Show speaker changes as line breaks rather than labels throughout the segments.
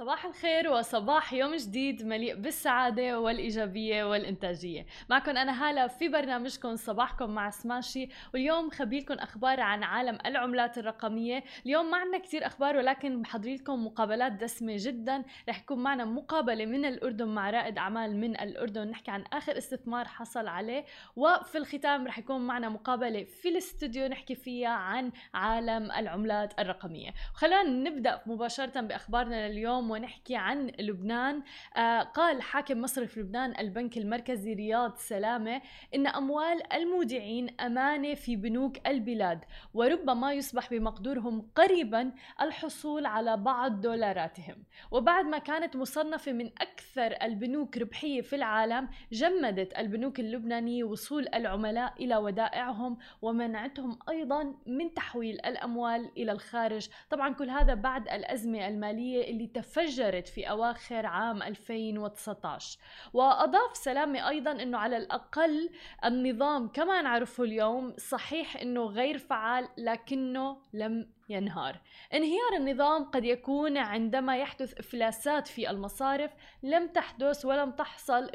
صباح الخير وصباح يوم جديد مليء بالسعادة والإيجابية والإنتاجية. معكم أنا هالة في برنامجكم صباحكم مع سماشي واليوم خبيلكم أخبار عن عالم العملات الرقمية. اليوم ما عندنا كتير أخبار ولكن بحضر لكم مقابلات دسمة جدا. رح يكون معنا مقابلة من الأردن مع رائد أعمال من الأردن. نحكي عن آخر استثمار حصل عليه. وفي الختام رح يكون معنا مقابلة في الاستوديو نحكي فيها عن عالم العملات الرقمية. خلينا نبدأ مباشرة بأخبارنا لليوم. ونحكي عن لبنان. آه قال حاكم مصرف لبنان البنك المركزي رياض سلامة إن أموال المودعين أمانة في بنوك البلاد وربما يصبح بمقدورهم قريبا الحصول على بعض دولاراتهم. وبعد ما كانت مصنفة من أكثر البنوك ربحية في العالم جمدت البنوك اللبنانية وصول العملاء إلى ودائعهم ومنعتهم أيضا من تحويل الأموال إلى الخارج. طبعا كل هذا بعد الأزمة المالية اللي تفجرت تفجرت في أواخر عام 2019 وأضاف سلامة أيضا أنه على الأقل النظام كما نعرفه اليوم صحيح أنه غير فعال لكنه لم ينهار انهيار النظام قد يكون عندما يحدث إفلاسات في المصارف. لم تحدث ولم تحصل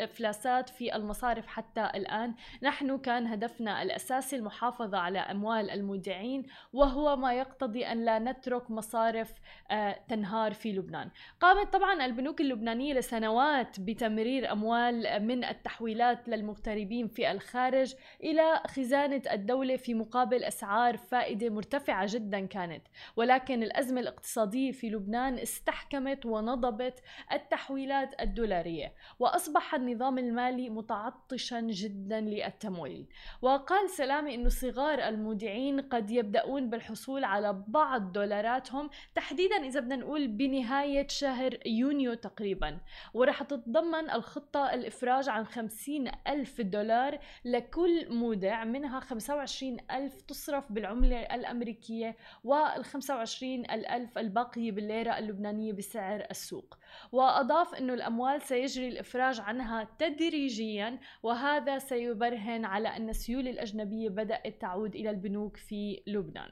إفلاسات في المصارف حتى الآن. نحن كان هدفنا الأساسي المحافظة على أموال المودعين وهو ما يقتضي أن لا نترك مصارف آه، تنهار في لبنان. قامت طبعا البنوك اللبنانية لسنوات بتمرير أموال من التحويلات للمغتربين في الخارج إلى خزانة الدولة في مقابل أسعار فائدة مرتفعة جدا. جدا كانت. ولكن الأزمة الاقتصادية في لبنان استحكمت ونضبت التحويلات الدولارية وأصبح النظام المالي متعطشا جدا للتمويل. وقال سلامي أن صغار المودعين قد يبدأون بالحصول على بعض دولاراتهم تحديدا إذا بدنا نقول بنهاية شهر يونيو تقريبا. ورح تتضمن الخطة الإفراج عن 50 ألف دولار لكل مودع منها 25 ألف تصرف بالعملة الأمريكية وال 25 الألف الباقية بالليرة اللبنانية بسعر السوق. وأضاف أنه الأموال سيجري الإفراج عنها تدريجيا وهذا سيبرهن على أن السيولة الأجنبية بدأت تعود إلى البنوك في لبنان.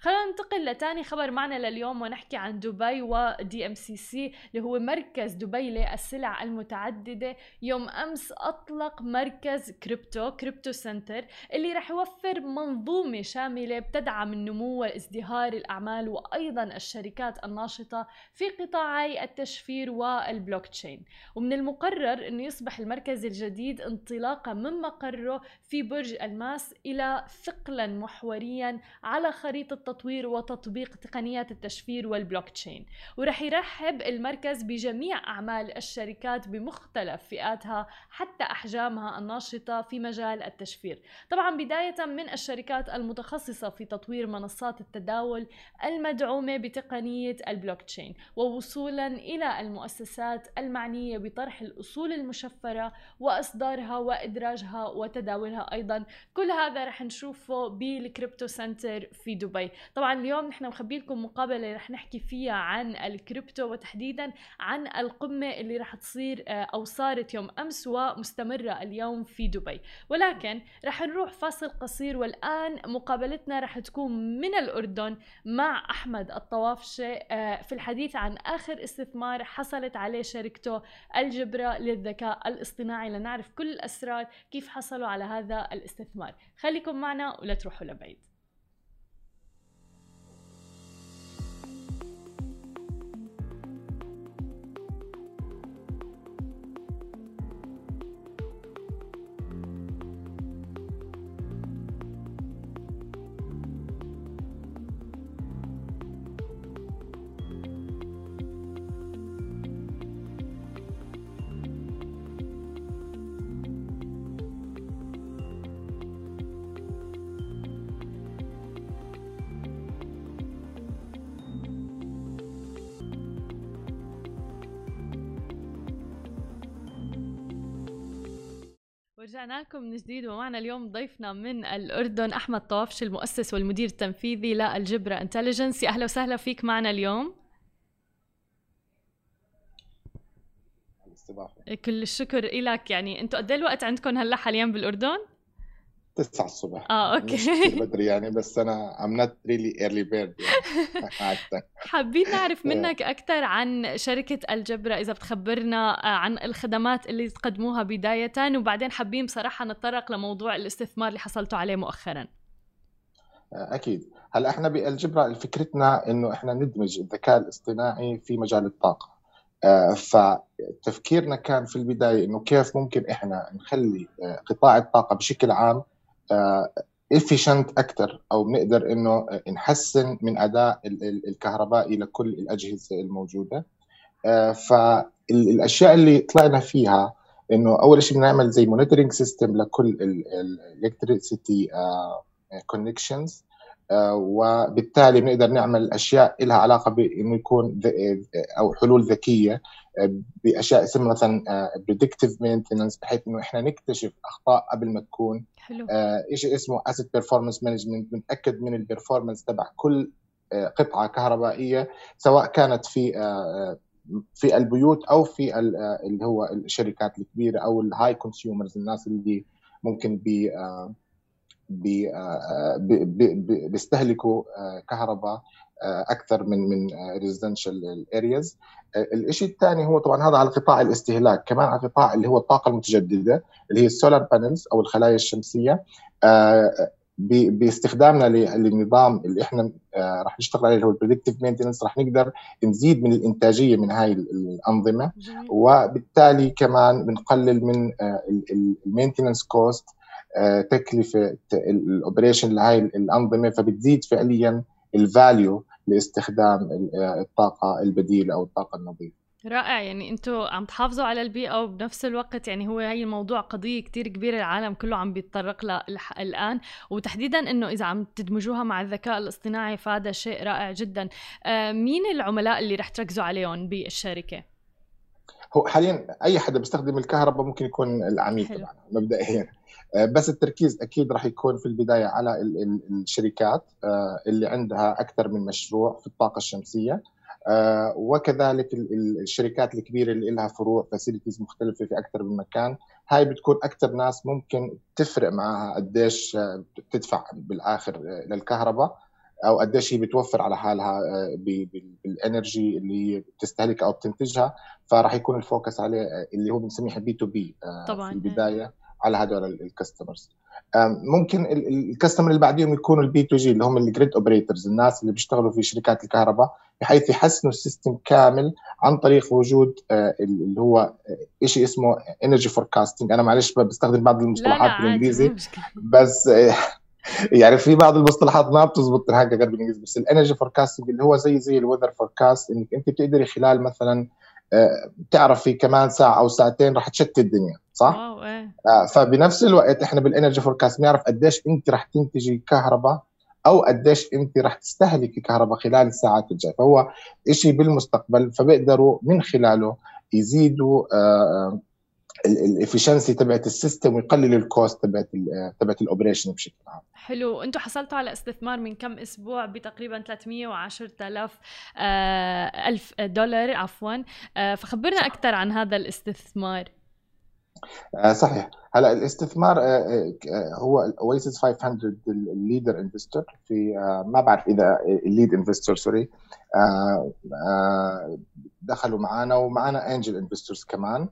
خلينا ننتقل لتاني خبر معنا لليوم ونحكي عن دبي ودي ام سي سي اللي هو مركز دبي للسلع المتعددة. يوم أمس أطلق مركز كريبتو كريبتو سنتر اللي رح يوفر منظومة شاملة بتدعم النمو وازدهار الأعمال وأيضا الشركات الناشطة في قطاعي التشفير والبلوك تشين ومن المقرر إنه يصبح المركز الجديد انطلاقا من مقره في برج الماس إلى ثقلا محوريا على خريطة خريطة تطوير وتطبيق تقنيات التشفير والبلوك تشين ورح يرحب المركز بجميع أعمال الشركات بمختلف فئاتها حتى أحجامها الناشطة في مجال التشفير. طبعا بداية من الشركات المتخصصة في تطوير منصات التداول المدعومة بتقنية البلوك تشين ووصولا إلى المؤسسات المعنية بطرح الأصول المشفرة وإصدارها وإدراجها وتداولها أيضا. كل هذا رح نشوفه بالكريبتو سنتر في دبي. دبي. طبعا اليوم نحن مخبي لكم مقابلة رح نحكي فيها عن الكريبتو وتحديدا عن القمة اللي رح تصير آه، أو صارت يوم أمس ومستمرة اليوم في دبي. ولكن رح نروح فاصل قصير والآن مقابلتنا رح تكون من الأردن مع أحمد الطوافشه آه، في الحديث عن آخر استثمار حصلت عليه شركته الجبرة للذكاء الاصطناعي. لنعرف كل الأسرار كيف حصلوا على هذا الاستثمار. خليكم معنا ولا تروحوا لبعيد. ورجعنا لكم من جديد ومعنا اليوم ضيفنا من الأردن أحمد طوافش المؤسس والمدير التنفيذي للجبرة انتليجنس أهلا وسهلا فيك معنا اليوم. كل الشكر لك يعني أنتم قد إيه الوقت عندكم هلأ حاليا بالأردن؟
9 الصبح.
آه
مش
أوكي.
كثير بدري يعني بس أنا I'm not really early bird يعني.
حابين نعرف منك أكثر عن شركة الجبرة إذا بتخبرنا آه، عن الخدمات اللي تقدموها بداية وبعدين حابين بصراحة نتطرق لموضوع الاستثمار اللي حصلتوا عليه مؤخرا.
أكيد. هلأ إحنا بالجبرة فكرتنا إنه إحنا ندمج الذكاء الاصطناعي في مجال الطاقة. آه، فتفكيرنا كان في البداية إنه كيف ممكن إحنا نخلي آه، قطاع الطاقة بشكل عام efficient أكثر أو بنقدر إنه نحسن من أداء ال- ال- الكهربائي لكل الأجهزة الموجودة. آه، فالأشياء اللي طلعنا فيها إنه أول شيء بنعمل زي مونيتورنج سيستم لكل الالكتريسيتي كونكشنز وبالتالي بنقدر نعمل أشياء لها علاقة بإنه يكون أو حلول ذكية. آه، بأشياء اسمها مثلا بريدكتيف مينتننس بحيث إنه إحنا نكتشف أخطاء قبل ما تكون.
حلو.
آه، شيء اسمه اسيت بيرفورمانس مانجمنت بنتاكد من البرفورمانس تبع كل آه، قطعة كهربائية سواء كانت في آه، آه، في البيوت أو في ال- آه، اللي هو الشركات الكبيرة أو الهاي كونسيومرز الناس اللي ممكن بي آه، بي- آه، بي- بي- بي- بيستهلكوا آه، كهرباء. آه، أكثر من من ريزدنشال ارياز الشيء الثاني هو طبعا هذا على قطاع الاستهلاك كمان على قطاع اللي هو الطاقة المتجددة اللي هي السولار بانلز أو الخلايا الشمسية. آه، باستخدامنا للنظام اللي إحنا آه، راح نشتغل عليه اللي هو البريدكتيف مينتنس راح نقدر نزيد من الإنتاجية من هاي ال- الأنظمة.
جميل.
وبالتالي كمان بنقلل من المينتنس كوست تكلفة الاوبريشن لهي الأنظمة فبتزيد فعليا الفاليو لاستخدام آه، الطاقة البديلة أو الطاقة النظيفة
رائع يعني أنتوا عم تحافظوا على البيئة وبنفس الوقت يعني هو هي الموضوع قضية كتير كبيرة العالم كله عم بيتطرق لها الآن وتحديدا إنه إذا عم تدمجوها مع الذكاء الاصطناعي فهذا شيء رائع جدا آه مين العملاء اللي رح تركزوا عليهم بالشركة؟
هو حاليا أي حدا بيستخدم الكهرباء ممكن يكون العميل. تبعنا مبدئيا بس التركيز أكيد راح يكون في البداية على ال- ال- الشركات آه، اللي عندها أكثر من مشروع في الطاقة الشمسية. آه، وكذلك ال- ال- الشركات الكبيرة اللي لها فروع فاسيلتيز مختلفة في أكثر من مكان. هاي بتكون أكثر ناس ممكن تفرق معها قديش آه، بتدفع بالآخر آه، للكهرباء أو قديش هي بتوفر على حالها آه، بالانرجي اللي هي بتستهلكها أو بتنتجها. فراح يكون الفوكس عليه آه، اللي هو بنسميه بي تو بي
طبعاً،
في. البداية. على هدول الكاستمرز ممكن ال- ال- الكاستمر اللي بعديهم يكونوا البي تو جي اللي هم الجريد اوبريتورز الناس اللي بيشتغلوا في شركات الكهرباء بحيث يحسنوا السيستم كامل عن طريق وجود آه، اللي هو شيء اسمه انرجي فوركاستنج أنا معلش بستخدم بعض المصطلحات
بالإنجليزي
بس آه، يعني في بعض المصطلحات ما بتزبط هكا غير بالإنجليزي بس الانرجي فوركاستنج اللي هو زي زي الوذر فوركاست إنك أنت بتقدري خلال مثلا آه، بتعرفي كمان ساعة أو ساعتين راح تشتي الدنيا صح؟
واو إيه
آه، فبنفس الوقت إحنا بالانرجي فوركاست بنعرف قديش انت راح تنتجي كهرباء أو قديش انت راح تستهلكي كهرباء خلال الساعات الجاية فهو شيء بالمستقبل فبيقدروا من خلاله يزيدوا الافشنسي تبعت السيستم ويقللوا الكوست تبعت تبعت الاوبريشن بشكل عام.
حلو. أنتوا حصلتوا على استثمار من كم أسبوع؟ بتقريبا 310 آلاف آه ألف دولار عفوا. آه فخبرنا أكثر عن هذا الاستثمار.
آه، صحيح. هلا الاستثمار هو اويسيس 500 الليدر انفستور في ما بعرف إذا الليد انفستور سوري دخلوا معنا ومعنا انجل انفستورز كمان.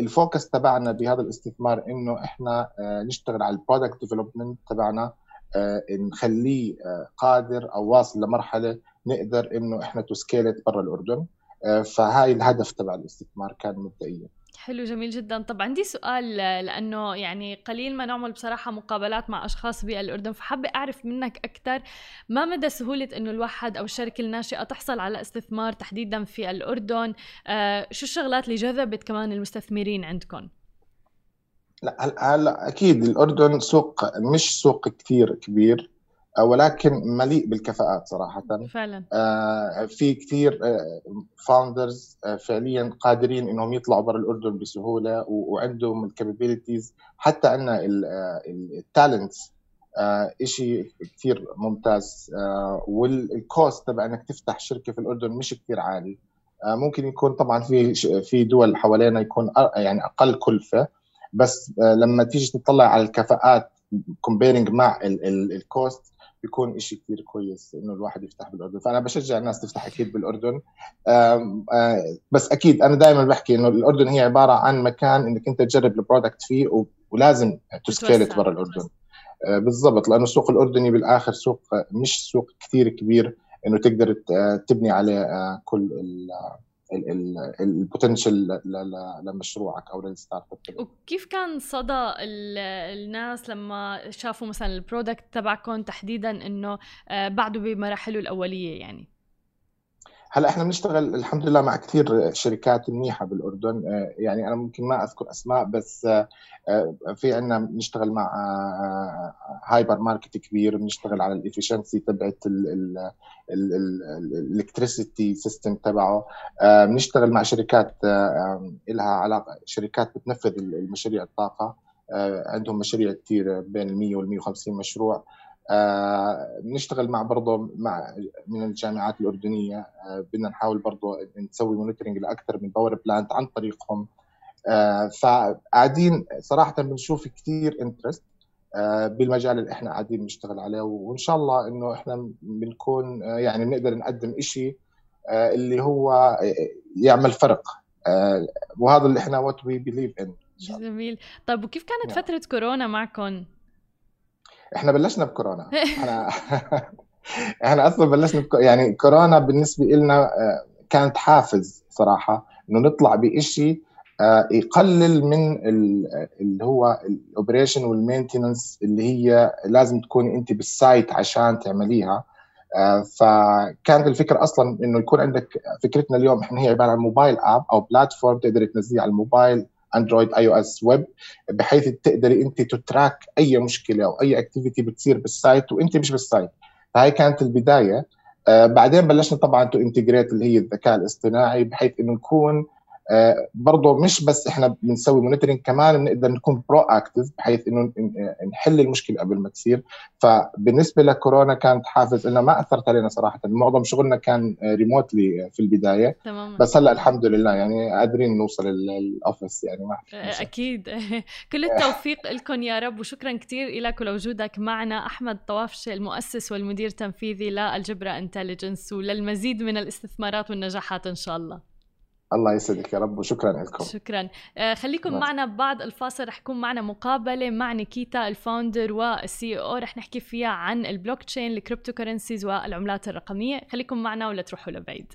الفوكس تبعنا بهذا الاستثمار إنه إحنا آه، نشتغل على البرودكت ديفلوبمنت تبعنا آه، نخليه آه، قادر أو واصل لمرحلة نقدر إنه إحنا تسكيلت برا الأردن. آه، فهاي الهدف تبع الاستثمار كان مبدئيا.
حلو جميل جدا. طب عندي سؤال لأنه يعني قليل ما نعمل بصراحة مقابلات مع أشخاص بالأردن فحابة أعرف منك أكثر ما مدى سهولة إنه الواحد أو الشركة الناشئة تحصل على استثمار تحديدا في الأردن؟ آه شو الشغلات اللي جذبت كمان المستثمرين عندكم
لا هلا أكيد الأردن سوق مش سوق كثير كبير. ولكن مليء بالكفاءات صراحة.
فعلا.
آه، في كثير فاوندرز فعليا قادرين إنهم يطلعوا برا الأردن بسهولة وعندهم الكابابيلتيز حتى عندنا التالنتس شيء كثير ممتاز. آه، والكوست تبع إنك تفتح شركة في الأردن مش كثير عالي. آه، ممكن يكون طبعا في في دول حوالينا يكون يعني أقل كلفة بس آه، لما تيجي تطلع على الكفاءات كومبيرنج مع الكوست بيكون شيء كثير كويس إنه الواحد يفتح بالأردن. فأنا بشجع الناس تفتح أكيد بالأردن. بس أكيد أنا دائما بحكي إنه الأردن هي عبارة عن مكان إنك أنت تجرب البرودكت فيه ولازم تسكيلت برا الأردن. بالضبط لأنه السوق الأردني بالآخر سوق مش سوق كثير كبير إنه تقدر تبني عليه كل البوتنشل لمشروعك أو للستارت اب
وكيف كان صدى الناس لما شافوا مثلا البرودكت تبعكم تحديدا إنه بعده بمراحله الأولية يعني؟
هلا إحنا بنشتغل الحمد لله مع كثير شركات منيحة بالأردن. يعني أنا ممكن ما أذكر أسماء بس في عندنا بنشتغل مع هايبر ماركت كبير بنشتغل على الافشنسي تبعت الالكتريسيتي سيستم تبعه. بنشتغل مع شركات لها علاقة شركات بتنفذ المشاريع الطاقة. عندهم مشاريع كثير بين ال 100 وال 150 مشروع. بنشتغل مع برضه مع من الجامعات الأردنية. آه بدنا نحاول برضه نسوي مونيتورنج لأكثر من باور بلانت عن طريقهم. آه فقاعدين صراحة بنشوف كثير انترست آه بالمجال اللي إحنا قاعدين نشتغل عليه. وإن شاء الله إنه إحنا بنكون يعني بنقدر نقدم شيء اللي هو يعمل فرق. وهذا اللي إحنا وات وي بليف إن
جميل. طيب وكيف كانت نعم. فترة كورونا معكم؟
إحنا بلشنا بكورونا. إحنا إحنا أصلا بلشنا بكو... يعني كورونا بالنسبة لنا كانت حافز صراحة إنه نطلع بشيء يقلل من اللي هو الأوبريشن والمينتننس اللي هي لازم تكون أنت بالسايت عشان تعمليها. فكانت الفكرة أصلا إنه يكون عندك فكرتنا اليوم إحنا هي عبارة عن موبايل آب أو بلاتفورم تقدر تنزليه على الموبايل. اندرويد اي أو اس ويب بحيث تقدري انت تتراك أي مشكلة أو أي اكتيفيتي بتصير بالسايت وانت مش بالسايت فهي كانت البداية. آه بعدين بلشنا طبعا تو انتجريت اللي هي الذكاء الاصطناعي بحيث إنه نكون برضه مش بس إحنا بنسوي مونيتورنج كمان بنقدر نكون برو اكتف بحيث إنه نحل المشكلة قبل ما تصير. فبالنسبة لكورونا كانت حافز انها ما أثرت علينا صراحة. معظم شغلنا كان ريموتلي في البداية. تمام. بس هلأ الحمد لله يعني قادرين نوصل الاوفيس يعني ما
أكيد. كل التوفيق لكم يا رب وشكرا كثير لك ولوجودك معنا. أحمد طوافشه المؤسس والمدير التنفيذي للجبرا انتليجنس وللمزيد من الاستثمارات والنجاحات إن شاء الله.
الله يسعدك يا رب وشكرا لكم.
شكرا. آه خليكم. معنا بعد الفاصل رح يكون معنا مقابلة مع نيكيتا الفاوندر والسي أو رح نحكي فيها عن البلوك تشين الكريبتو كرنسيز والعملات الرقمية. خليكم معنا ولا تروحوا لبعيد.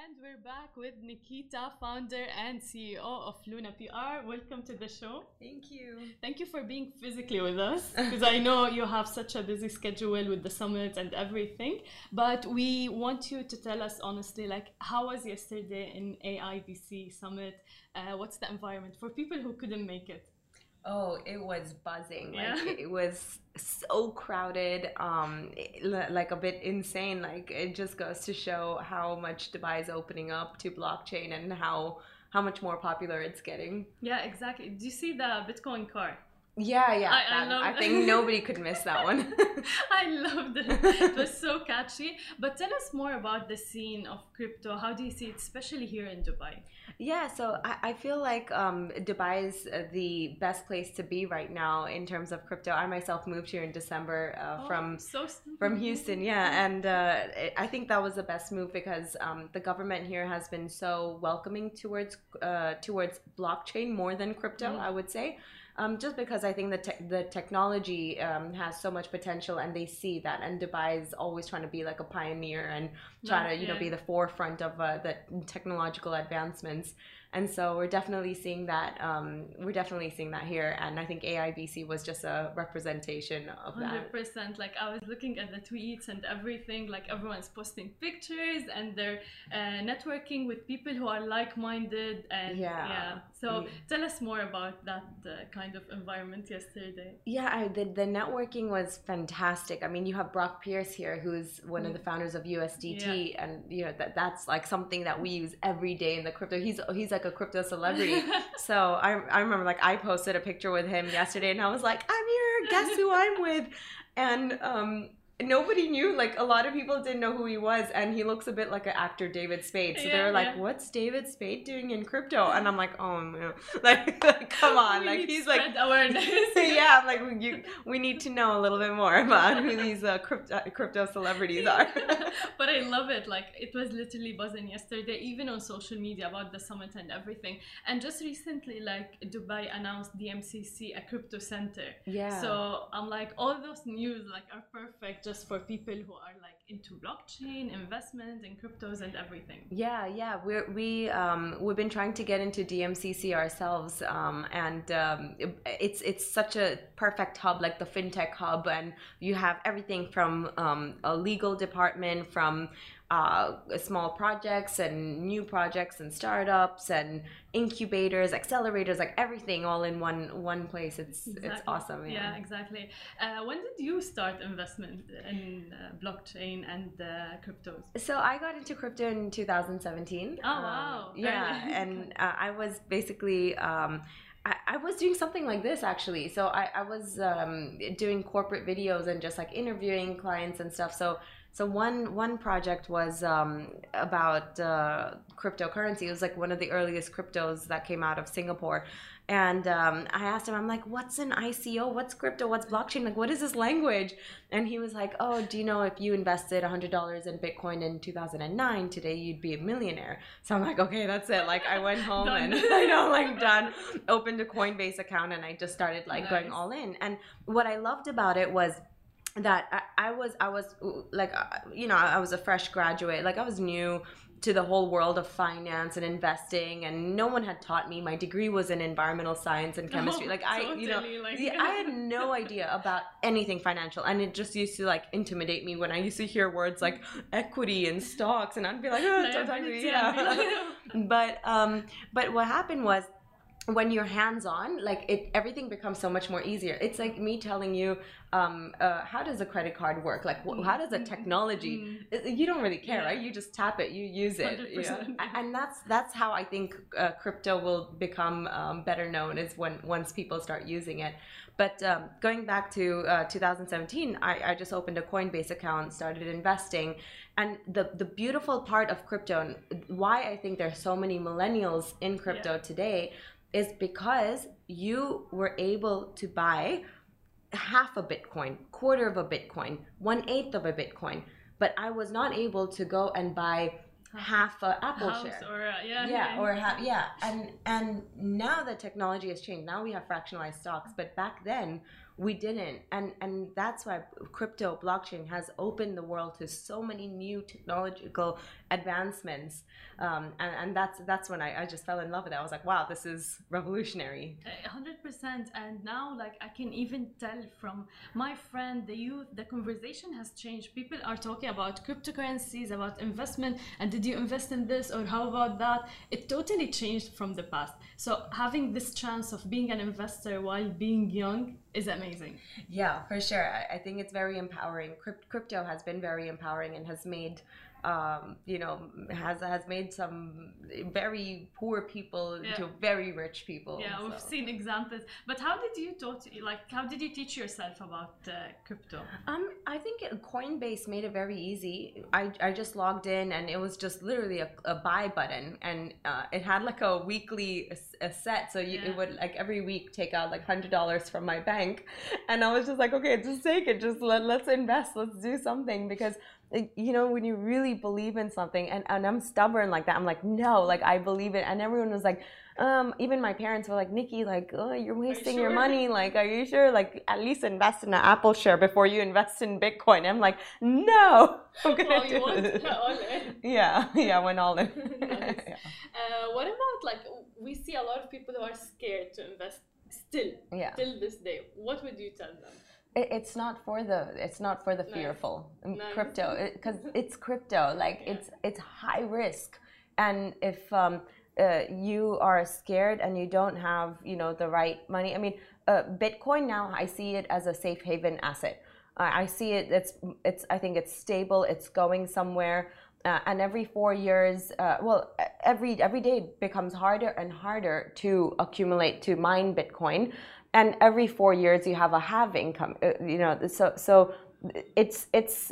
And we're back with Nikita, founder and CEO of Luna PR. Welcome to the show.
Thank you.
Thank you for being physically with us because I know you have such a busy schedule with the summit and everything. But we want you to tell us honestly, like, how was yesterday in AIBC summit? Uh, what's the environment for people who couldn't make it?
Oh, it was buzzing. Yeah. Like it was so crowded, um, like a bit insane. Like it just goes to show how much Dubai is opening up to blockchain and how how much more popular it's getting.
Yeah, exactly. Do you see the Bitcoin car?
Yeah, yeah. I, I, I think nobody could miss that one.
I loved it. It was so catchy. But tell us more about the scene of crypto. How do you see it, especially here in Dubai?
Yeah, so I, I feel like um, Dubai is uh, the best place to be right now in terms of crypto. I myself moved here in December uh, oh, from
so
from Houston, yeah, and uh, I think that was the best move because um, the government here has been so welcoming towards uh, towards blockchain more than crypto. Mm-hmm. I would say. Um, just because I think the te- the technology um, has so much potential, and they see that, and Dubai is always trying to be like a pioneer and trying to you yeah. know be the forefront of uh, the technological advancements. And so we're definitely seeing that. Um, we're definitely seeing that here, and I think AIBC was just a representation of that.
Hundred percent. Like I was looking at the tweets and everything. Like everyone's posting pictures and they're uh, networking with people who are like-minded. And
Yeah.
yeah. So
Mm.
tell us more about that uh, kind of environment yesterday.
Yeah, I, the the networking was fantastic. I mean, you have Brock Pierce here, who's one of the founders of USDT, and you know that that's like something that we use every day in the crypto. He's he's like a crypto celebrity. so I I remember like I posted a picture with him yesterday, and I was like, I'm here. Guess who I'm with? And um. Nobody knew, like a lot of people didn't know who he was, and he looks a bit like an actor, David Spade. So they're like,
yeah.
"What's David Spade doing in crypto?" And I'm like, "Oh man, like, like come on,
We
like he's like
awareness.
yeah, I'm like you. We need to know a little bit more about who these uh, crypto crypto celebrities are.
but I love it. Like it was literally buzzing yesterday, even on social media about the summit and everything. And just recently, like Dubai announced the DMCC a crypto center.
yeah.
So I'm like, all those news like are perfect just for people who are like into blockchain, investment, and cryptos and everything.
yeah, yeah, we're we um we've been trying to get into DMCC ourselves, um, and um, it- it's it's such a perfect hub, like the fintech hub, and you have everything from um, a legal department, from uh, small projects and new projects and startups and incubators, accelerators, like everything all in one one place. It's it's awesome.
Yeah, exactly. Uh, when did you start investment in uh, blockchain and uh, cryptos?
So I got into crypto in 2017.
Oh, wow.
yeah, and uh, I was basically. Um, I, I was doing something like this actually. So I, I was um, doing corporate videos and just like interviewing clients and stuff. So so one one project was um, about uh, cryptocurrency. It was like one of the earliest cryptos that came out of Singapore. And um, I asked him, I'm like, what's an ICO? What's crypto? What's blockchain? Like, what is this language? And he was like, oh, do you know if you invested $100 in Bitcoin in 2009, today you'd be a millionaire. So I'm like, okay, that's it. Like, I went home and I know, like, done. Opened a Coinbase account and I just started like going all in. And what I loved about it was that I, I was I was like uh, you know I was a fresh graduate like I was new to the whole world of finance and investing and no one had taught me. My degree was in environmental science and chemistry.
Oh,
like I you know
like-
yeah, I had no idea about anything financial and it just used to like intimidate me when I used to hear words like equity and stocks and I'd be like oh, don't talk to me
Liability, I'd be
yeah but um but what happened was when you're hands on like it everything becomes so much more easier it's like me telling you um uh, how does a credit card work like wh- how does a technology
Mm.
it- you don't really care
Yeah.
right you just tap it you use it you know?
100%.
A- and that's that's how i think uh, crypto will become um, better known is when once people start using it but um, going back to uh, 2017 I, I just opened a coinbase account started investing and the the beautiful part of crypto and why i think there's so many millennials in crypto today is because you were able to buy half a Bitcoin, quarter of a Bitcoin, one eighth of a Bitcoin, but I was not able to go and buy half a Apple
house
share.
or uh, yeah,
yeah, or half yeah, and and now the technology has changed. Now we have fractionalized stocks, but back then we didn't, and and that's why crypto blockchain has opened the world to so many new technological advancements, um, and and that's that's when I, I just fell in love with it. I was like, wow, this is revolutionary.
A hundred percent and now like i can even tell from my friend the youth the conversation has changed people are talking about cryptocurrencies about investment and did you invest in this or how about that it totally changed from the past so having this chance of being an investor while being young is amazing
Yeah, for sure. I, I think it's very empowering. Crypt, crypto has been very empowering and has made, um, you know, has has made some very poor people into
Yeah.
very rich people.
yeah we've seen examples but how did you taught like how did you teach yourself about uh, crypto
Um, I think Coinbase made it very easy. I, I just logged in and it was just literally a, a buy button and uh, it had like a weekly a set. So you,
Yeah.
it would like every week take out like hundred dollars from my bank, and I was just like, okay, just take it, just let let's invest, let's do something because you know, when you really believe in something, and, and I'm stubborn like that, I'm like, no, like I believe it. And everyone was like, um, even my parents were like, Nikki, like, oh, you're wasting you sure? your money. Like, are you sure? Like, at least invest in an Apple share before you invest in Bitcoin. I'm like, no, I'm gonna well, do this. in. Yeah, yeah, went all in.
nice. yeah. uh, what about like we see a lot of people who are scared to invest still, yeah. till this day. What would you tell them?
It's not for the it's not for the fearful. Crypto because it, it's crypto. Like yeah. it's it's high risk. And if um, uh, you are scared and you don't have you know the right money i mean uh, bitcoin now i see it as a safe haven asset. Uh, i see it it's it's i think it's stable it's going somewhere uh, and every four years uh, well every every day it becomes harder and harder to accumulate to mine bitcoin and every four years you have a halving come uh, you know so so it's it's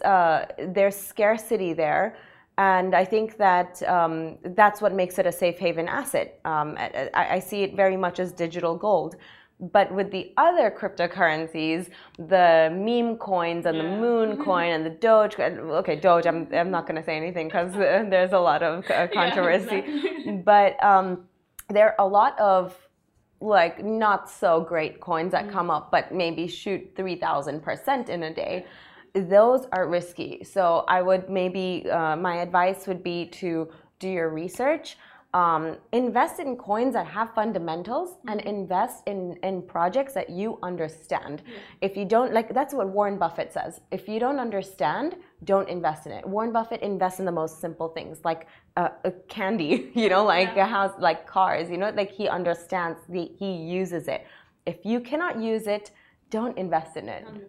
there's scarcity there and I think that um, that's what makes it a safe haven asset. Um, I, I, see it very much as digital gold. But with the other cryptocurrencies, the meme coins and yeah. the moon coin and the Doge, okay, Doge, I'm, I'm not going to say anything because there's a lot of uh, controversy. Yeah, exactly. But um, there are a lot of like not so great coins that mm. come up, but maybe shoot 3,000% in a day those are risky. So I would maybe, uh, my advice would be to do your research. Um, invest in coins that have fundamentals and mm-hmm. invest in, in projects that you understand. If you don't, like, that's what Warren Buffett says. If you don't understand, don't invest in it. Warren Buffett invests in the most simple things, like uh, a candy, you know, like yeah. a house, like cars, you know, like he understands, the, he uses it. If you cannot use it, don't invest in it. 100%.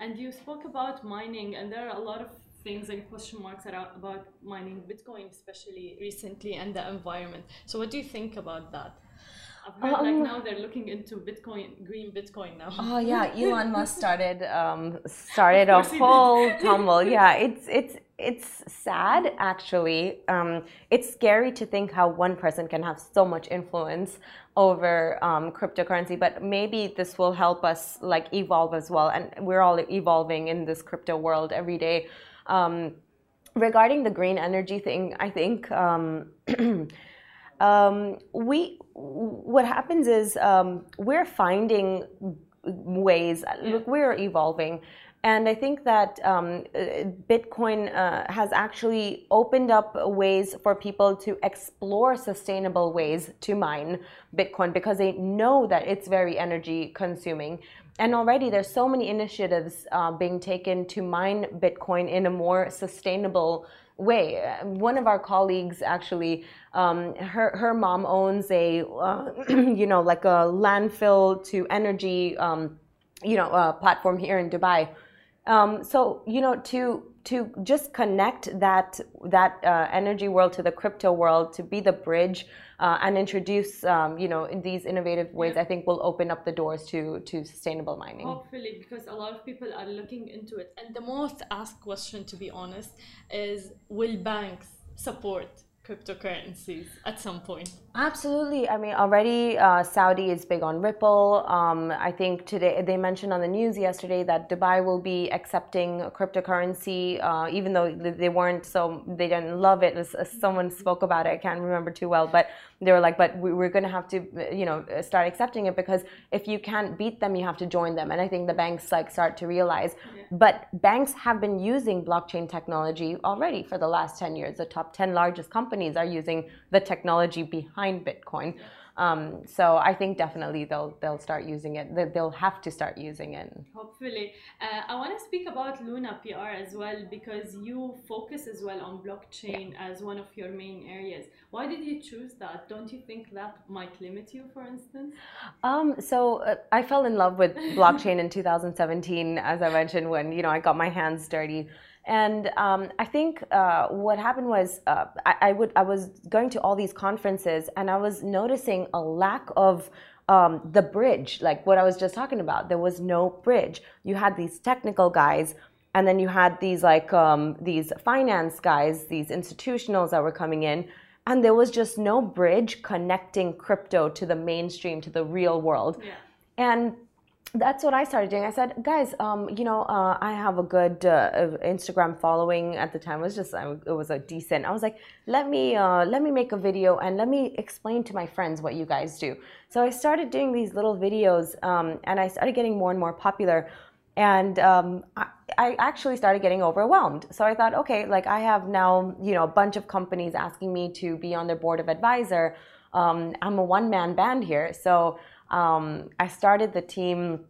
And you spoke about mining, and there are a lot of things and question marks about mining Bitcoin, especially recently, and the environment. So, what do you think about that? I've heard um, like now they're looking into Bitcoin, green Bitcoin now.
Oh yeah, Elon Musk started um, started a whole tumble. Yeah, it's it's it's sad actually. Um, it's scary to think how one person can have so much influence over um, cryptocurrency, but maybe this will help us like evolve as well. And we're all evolving in this crypto world every day. Um, regarding the green energy thing, I think. Um, um, we what happens is um, we're finding ways. Look, we're evolving. And I think that um, Bitcoin uh, has actually opened up ways for people to explore sustainable ways to mine Bitcoin because they know that it's very energy consuming. And already there's so many initiatives uh, being taken to mine Bitcoin in a more sustainable way. One of our colleagues actually, um, her her mom owns a, uh, you know, like a landfill to energy, um, you know, uh, platform here in Dubai. Um, so you know, to to just connect that that uh, energy world to the crypto world, to be the bridge uh, and introduce, um, you know, in these innovative ways, yeah. I think will open up the doors to to sustainable mining.
Hopefully, because a lot of people are looking into it, and the most asked question, to be honest, is will banks support cryptocurrencies at some point?
Absolutely. I mean, already uh, Saudi is big on Ripple. Um, I think today they mentioned on the news yesterday that Dubai will be accepting cryptocurrency, uh, even though they weren't so they didn't love it. Someone spoke about it, I can't remember too well, but they were like, "But we, are going to have to, you know, uh, start accepting it because if you can't beat them, you have to join them." And I think the banks like start to realize. Yeah. But banks have been using blockchain technology already for the last ten years. The top ten largest companies are using the technology behind behind Bitcoin. Um, so I think definitely they'll they'll start using it. They'll have to start using it.
Hopefully, uh, I want to speak about Luna PR as well because you focus as well on blockchain as one of your main areas. Why did you choose that? Don't you think that might limit you, for instance?
Um, so uh, I fell in love with blockchain in 2017, as I mentioned, when you know I got my hands dirty and um, I think uh, what happened was uh, I, I, would I was going to all these conferences and I was noticing a lack of um, the bridge, like what I was just talking about. There was no bridge. You had these technical guys, and then you had these like um, these finance guys, these institutionals that were coming in, and there was just no bridge connecting crypto to the mainstream, to the real world. Yeah. And that's what I started doing. I said, guys, um, you know, uh, I have a good uh, Instagram following at the time. It was just, it was a decent. I was like, let me, uh, let me make a video and let me explain to my friends what you guys do. So I started doing these little videos, um, and I started getting more and more popular. And um, I, I actually started getting overwhelmed. So I thought, okay, like I have now, you know, a bunch of companies asking me to be on their board of advisor. Um, I'm a one man band here, so um, I started the team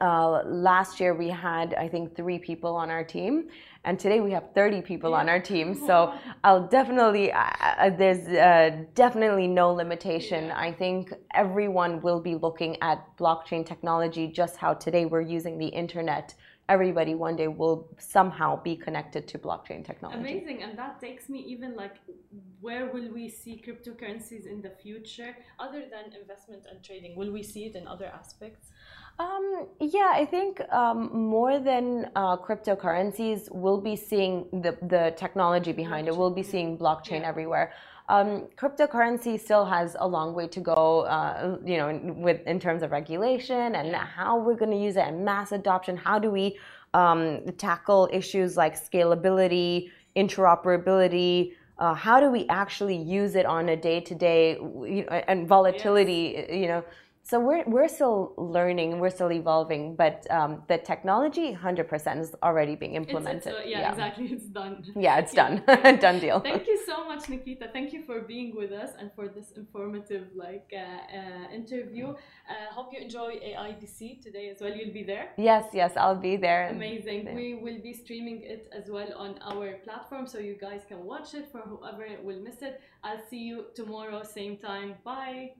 uh, last year. We had, I think, three people on our team, and today we have 30 people yeah. on our team. So I'll definitely, uh, uh, there's uh, definitely no limitation. Yeah. I think everyone will be looking at blockchain technology, just how today we're using the internet everybody one day will somehow be connected to blockchain technology.
Amazing, and that takes me even like, where will we see cryptocurrencies in the future, other than investment and trading? Will we see it in other aspects?
Um, yeah, I think um, more than uh, cryptocurrencies, we'll be seeing the, the technology behind blockchain. it. We'll be seeing blockchain yeah. everywhere. Um, cryptocurrency still has a long way to go, uh, you know, with in terms of regulation and how we're going to use it and mass adoption. How do we um, tackle issues like scalability, interoperability? Uh, how do we actually use it on a day-to-day and volatility? Yes. You know, so we're we're still learning, we're still evolving, but um, the technology, hundred percent, is already being implemented.
It's, it's, uh, yeah, yeah, exactly. It's done.
Yeah, it's done. Yeah. done deal.
Thank you so much, Nikita. Thank you for being with us and for this informative like uh, uh, interview. Uh, hope you enjoy AIBC today as well. You'll be there.
Yes, yes, I'll be there.
Amazing. There. We will be streaming it as well on our platform, so you guys can watch it. For whoever will miss it, I'll see you tomorrow, same time. Bye.